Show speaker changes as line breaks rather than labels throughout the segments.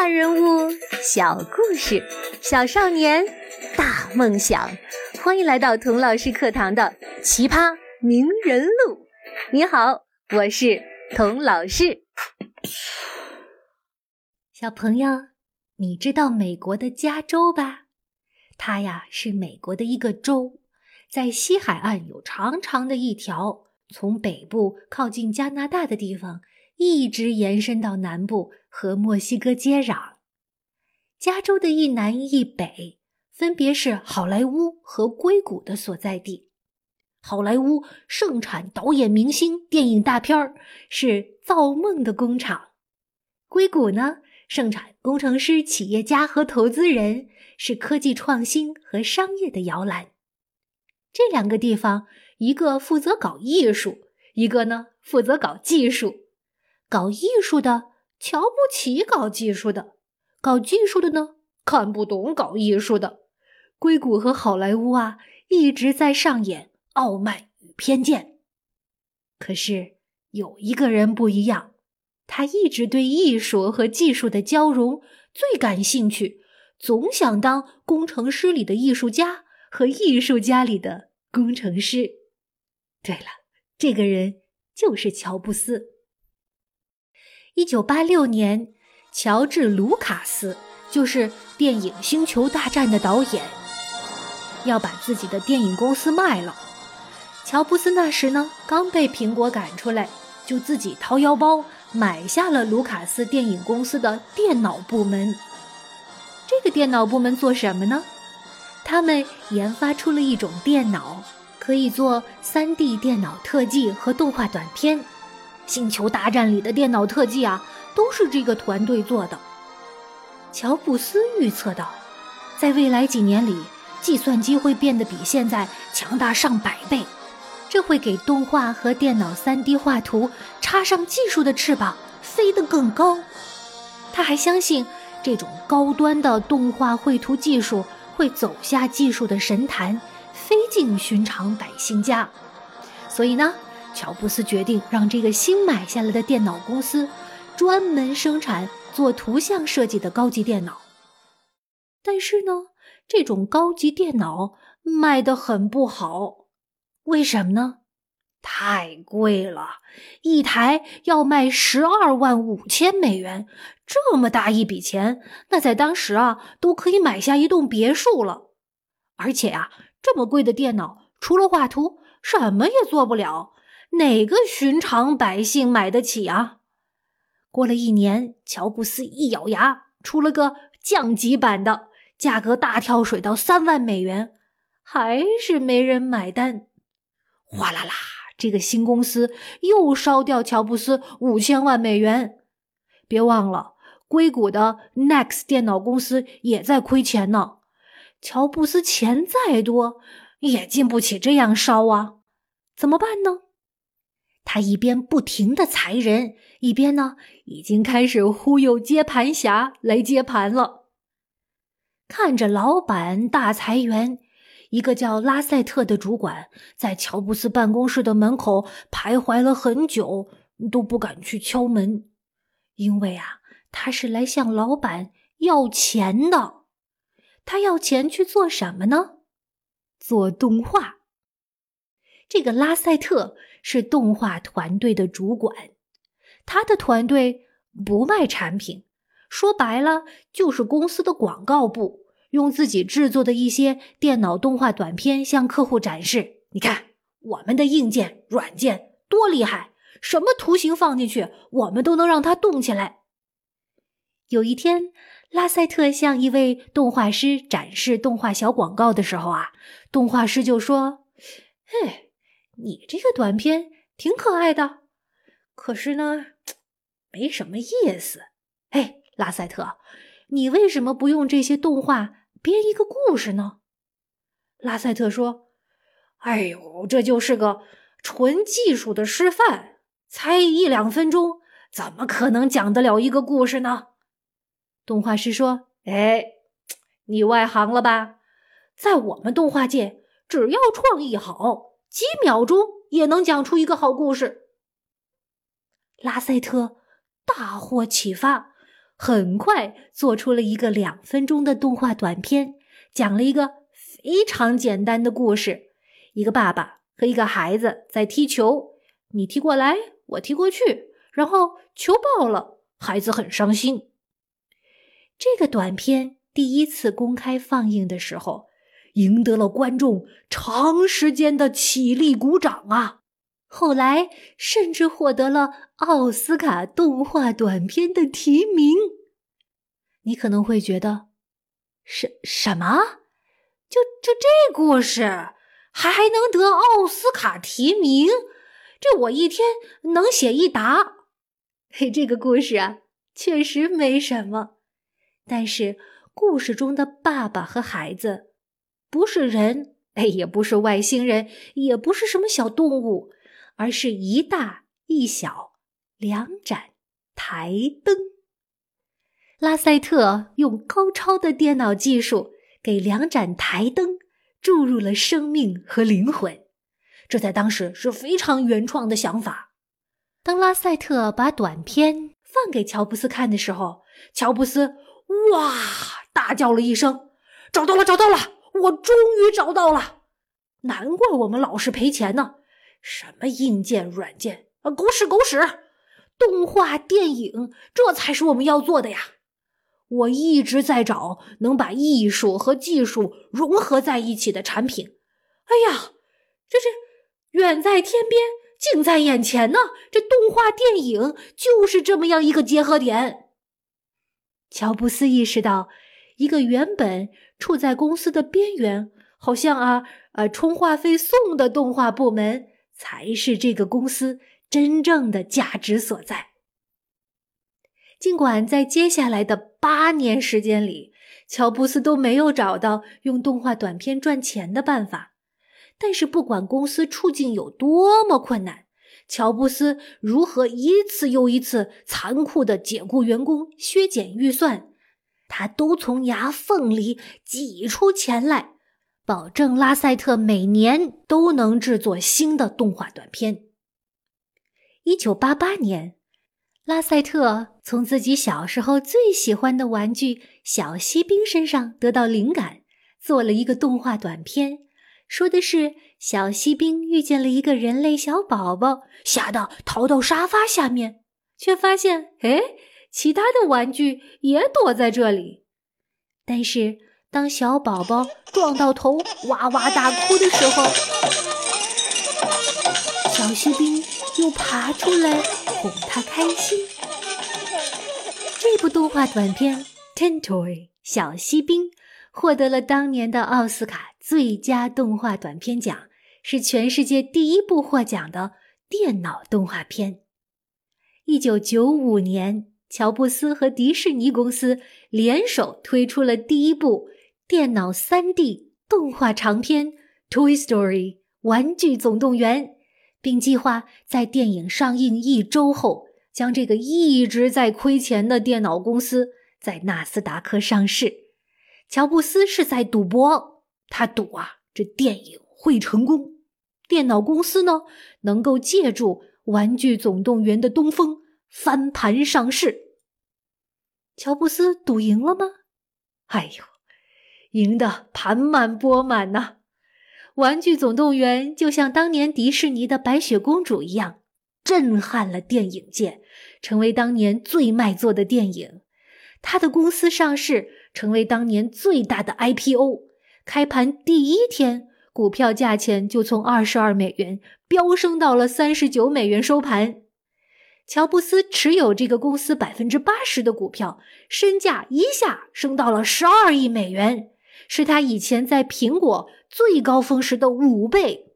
大人物，小故事，小少年，大梦想。欢迎来到童老师课堂的《奇葩名人录》。你好，我是童老师。小朋友，你知道美国的加州吧？它呀是美国的一个州，在西海岸有长长的一条，从北部靠近加拿大的地方。一直延伸到南部和墨西哥接壤，加州的一南一北分别是好莱坞和硅谷的所在地。好莱坞盛产导演明星、电影大片儿，是造梦的工厂；硅谷呢，盛产工程师、企业家和投资人，是科技创新和商业的摇篮。这两个地方，一个负责搞艺术，一个呢负责搞技术。搞艺术的瞧不起搞技术的，搞技术的呢看不懂搞艺术的。硅谷和好莱坞啊，一直在上演傲慢与偏见。可是有一个人不一样，他一直对艺术和技术的交融最感兴趣，总想当工程师里的艺术家和艺术家里的工程师。对了，这个人就是乔布斯。一九八六年，乔治·卢卡斯就是电影《星球大战》的导演，要把自己的电影公司卖了。乔布斯那时呢，刚被苹果赶出来，就自己掏腰包买下了卢卡斯电影公司的电脑部门。这个电脑部门做什么呢？他们研发出了一种电脑，可以做 3D 电脑特技和动画短片。星球大战里的电脑特技啊，都是这个团队做的。乔布斯预测到，在未来几年里，计算机会变得比现在强大上百倍，这会给动画和电脑 3D 画图插上技术的翅膀，飞得更高。他还相信，这种高端的动画绘图技术会走下技术的神坛，飞进寻常百姓家。所以呢？乔布斯决定让这个新买下来的电脑公司专门生产做图像设计的高级电脑。但是呢，这种高级电脑卖得很不好。为什么呢？太贵了，一台要卖十二万五千美元，这么大一笔钱，那在当时啊，都可以买下一栋别墅了。而且呀，这么贵的电脑，除了画图，什么也做不了。哪个寻常百姓买得起啊？过了一年，乔布斯一咬牙，出了个降级版的，价格大跳水到三万美元，还是没人买单。哗啦啦，这个新公司又烧掉乔布斯五千万美元。别忘了，硅谷的 Next 电脑公司也在亏钱呢。乔布斯钱再多，也经不起这样烧啊！怎么办呢？他一边不停的裁人，一边呢，已经开始忽悠接盘侠来接盘了。看着老板大裁员，一个叫拉塞特的主管在乔布斯办公室的门口徘徊了很久，都不敢去敲门，因为啊，他是来向老板要钱的。他要钱去做什么呢？做动画。这个拉塞特。是动画团队的主管，他的团队不卖产品，说白了就是公司的广告部，用自己制作的一些电脑动画短片向客户展示。你看我们的硬件、软件多厉害，什么图形放进去，我们都能让它动起来。有一天，拉塞特向一位动画师展示动画小广告的时候啊，动画师就说：“嘿。”你这个短片挺可爱的，可是呢，没什么意思。哎，拉塞特，你为什么不用这些动画编一个故事呢？拉塞特说：“哎呦，这就是个纯技术的示范，才一两分钟，怎么可能讲得了一个故事呢？”动画师说：“哎，你外行了吧？在我们动画界，只要创意好。”几秒钟也能讲出一个好故事。拉塞特大获启发，很快做出了一个两分钟的动画短片，讲了一个非常简单的故事：一个爸爸和一个孩子在踢球，你踢过来，我踢过去，然后球爆了，孩子很伤心。这个短片第一次公开放映的时候，赢得了观众长时间的起立鼓掌啊！后来甚至获得了奥斯卡动画短片的提名。你可能会觉得，什什么？就就这故事还还能得奥斯卡提名？这我一天能写一沓。嘿，这个故事啊，确实没什么。但是故事中的爸爸和孩子不是人，哎，也不是外星人，也不是什么小动物，而是一大一小两盏台灯。拉塞特用高超的电脑技术给两盏台灯注入了生命和灵魂，这在当时是非常原创的想法。当拉塞特把短片放给乔布斯看的时候，乔布斯。哇！大叫了一声：“找到了，找到了！我终于找到了！难怪我们老是赔钱呢！什么硬件、软件啊，狗屎，狗屎！动画电影，这才是我们要做的呀！我一直在找能把艺术和技术融合在一起的产品。哎呀，这是远在天边，近在眼前呢！这动画电影就是这么样一个结合点。”乔布斯意识到，一个原本处在公司的边缘，好像啊呃充话费送的动画部门，才是这个公司真正的价值所在。尽管在接下来的八年时间里，乔布斯都没有找到用动画短片赚钱的办法，但是不管公司处境有多么困难。乔布斯如何一次又一次残酷的解雇员工、削减预算，他都从牙缝里挤出钱来，保证拉塞特每年都能制作新的动画短片。一九八八年，拉塞特从自己小时候最喜欢的玩具小锡兵身上得到灵感，做了一个动画短片。说的是小锡兵遇见了一个人类小宝宝，吓得逃到沙发下面，却发现，哎，其他的玩具也躲在这里。但是当小宝宝撞到头哇哇大哭的时候，小锡兵又爬出来哄他开心。这部动画短片《Ten Toy 小锡兵》获得了当年的奥斯卡。最佳动画短片奖是全世界第一部获奖的电脑动画片。一九九五年，乔布斯和迪士尼公司联手推出了第一部电脑三 D 动画长片《Toy Story 玩具总动员》，并计划在电影上映一周后，将这个一直在亏钱的电脑公司在纳斯达克上市。乔布斯是在赌博。他赌啊，这电影会成功，电脑公司呢能够借助《玩具总动员》的东风翻盘上市。乔布斯赌赢了吗？哎呦，赢得盘满钵满呐！《玩具总动员》就像当年迪士尼的《白雪公主》一样，震撼了电影界，成为当年最卖座的电影。他的公司上市，成为当年最大的 IPO。开盘第一天，股票价钱就从二十二美元飙升到了三十九美元收盘。乔布斯持有这个公司百分之八十的股票，身价一下升到了十二亿美元，是他以前在苹果最高峰时的五倍。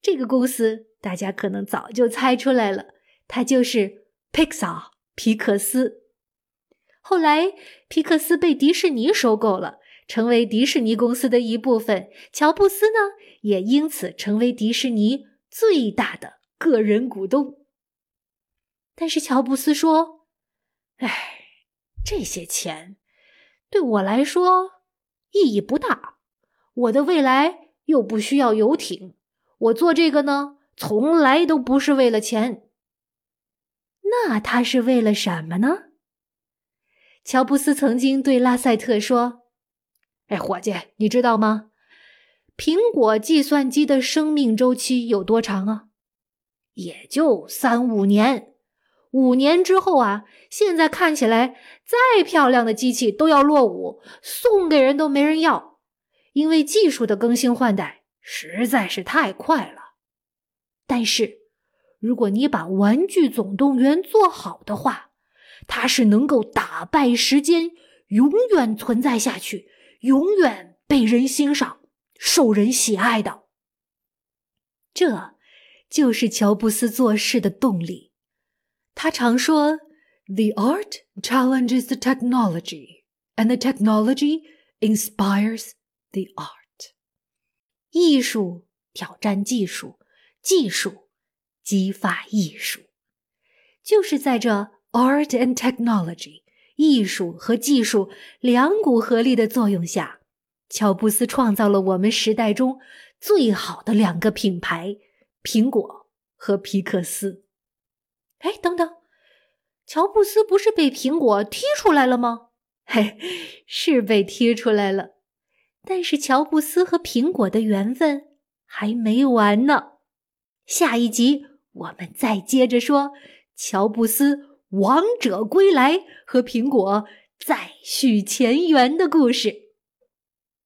这个公司大家可能早就猜出来了，它就是 Pixar 皮克斯。后来，皮克斯被迪士尼收购了。成为迪士尼公司的一部分，乔布斯呢也因此成为迪士尼最大的个人股东。但是乔布斯说：“哎，这些钱对我来说意义不大，我的未来又不需要游艇，我做这个呢从来都不是为了钱。那他是为了什么呢？乔布斯曾经对拉塞特说：“哎，伙计，你知道吗？苹果计算机的生命周期有多长啊？也就三五年。五年之后啊，现在看起来再漂亮的机器都要落伍，送给人都没人要，因为技术的更新换代实在是太快了。但是，如果你把《玩具总动员》做好的话，它是能够打败时间，永远存在下去，永远被人欣赏、受人喜爱的。这就是乔布斯做事的动力。他常说：“The art challenges the technology, and the technology inspires the art。”艺术挑战技术，技术激发艺术，就是在这。Art and technology，艺术和技术两股合力的作用下，乔布斯创造了我们时代中最好的两个品牌——苹果和皮克斯。哎，等等，乔布斯不是被苹果踢出来了吗？嘿，是被踢出来了，但是乔布斯和苹果的缘分还没完呢。下一集我们再接着说乔布斯。王者归来和苹果再续前缘的故事。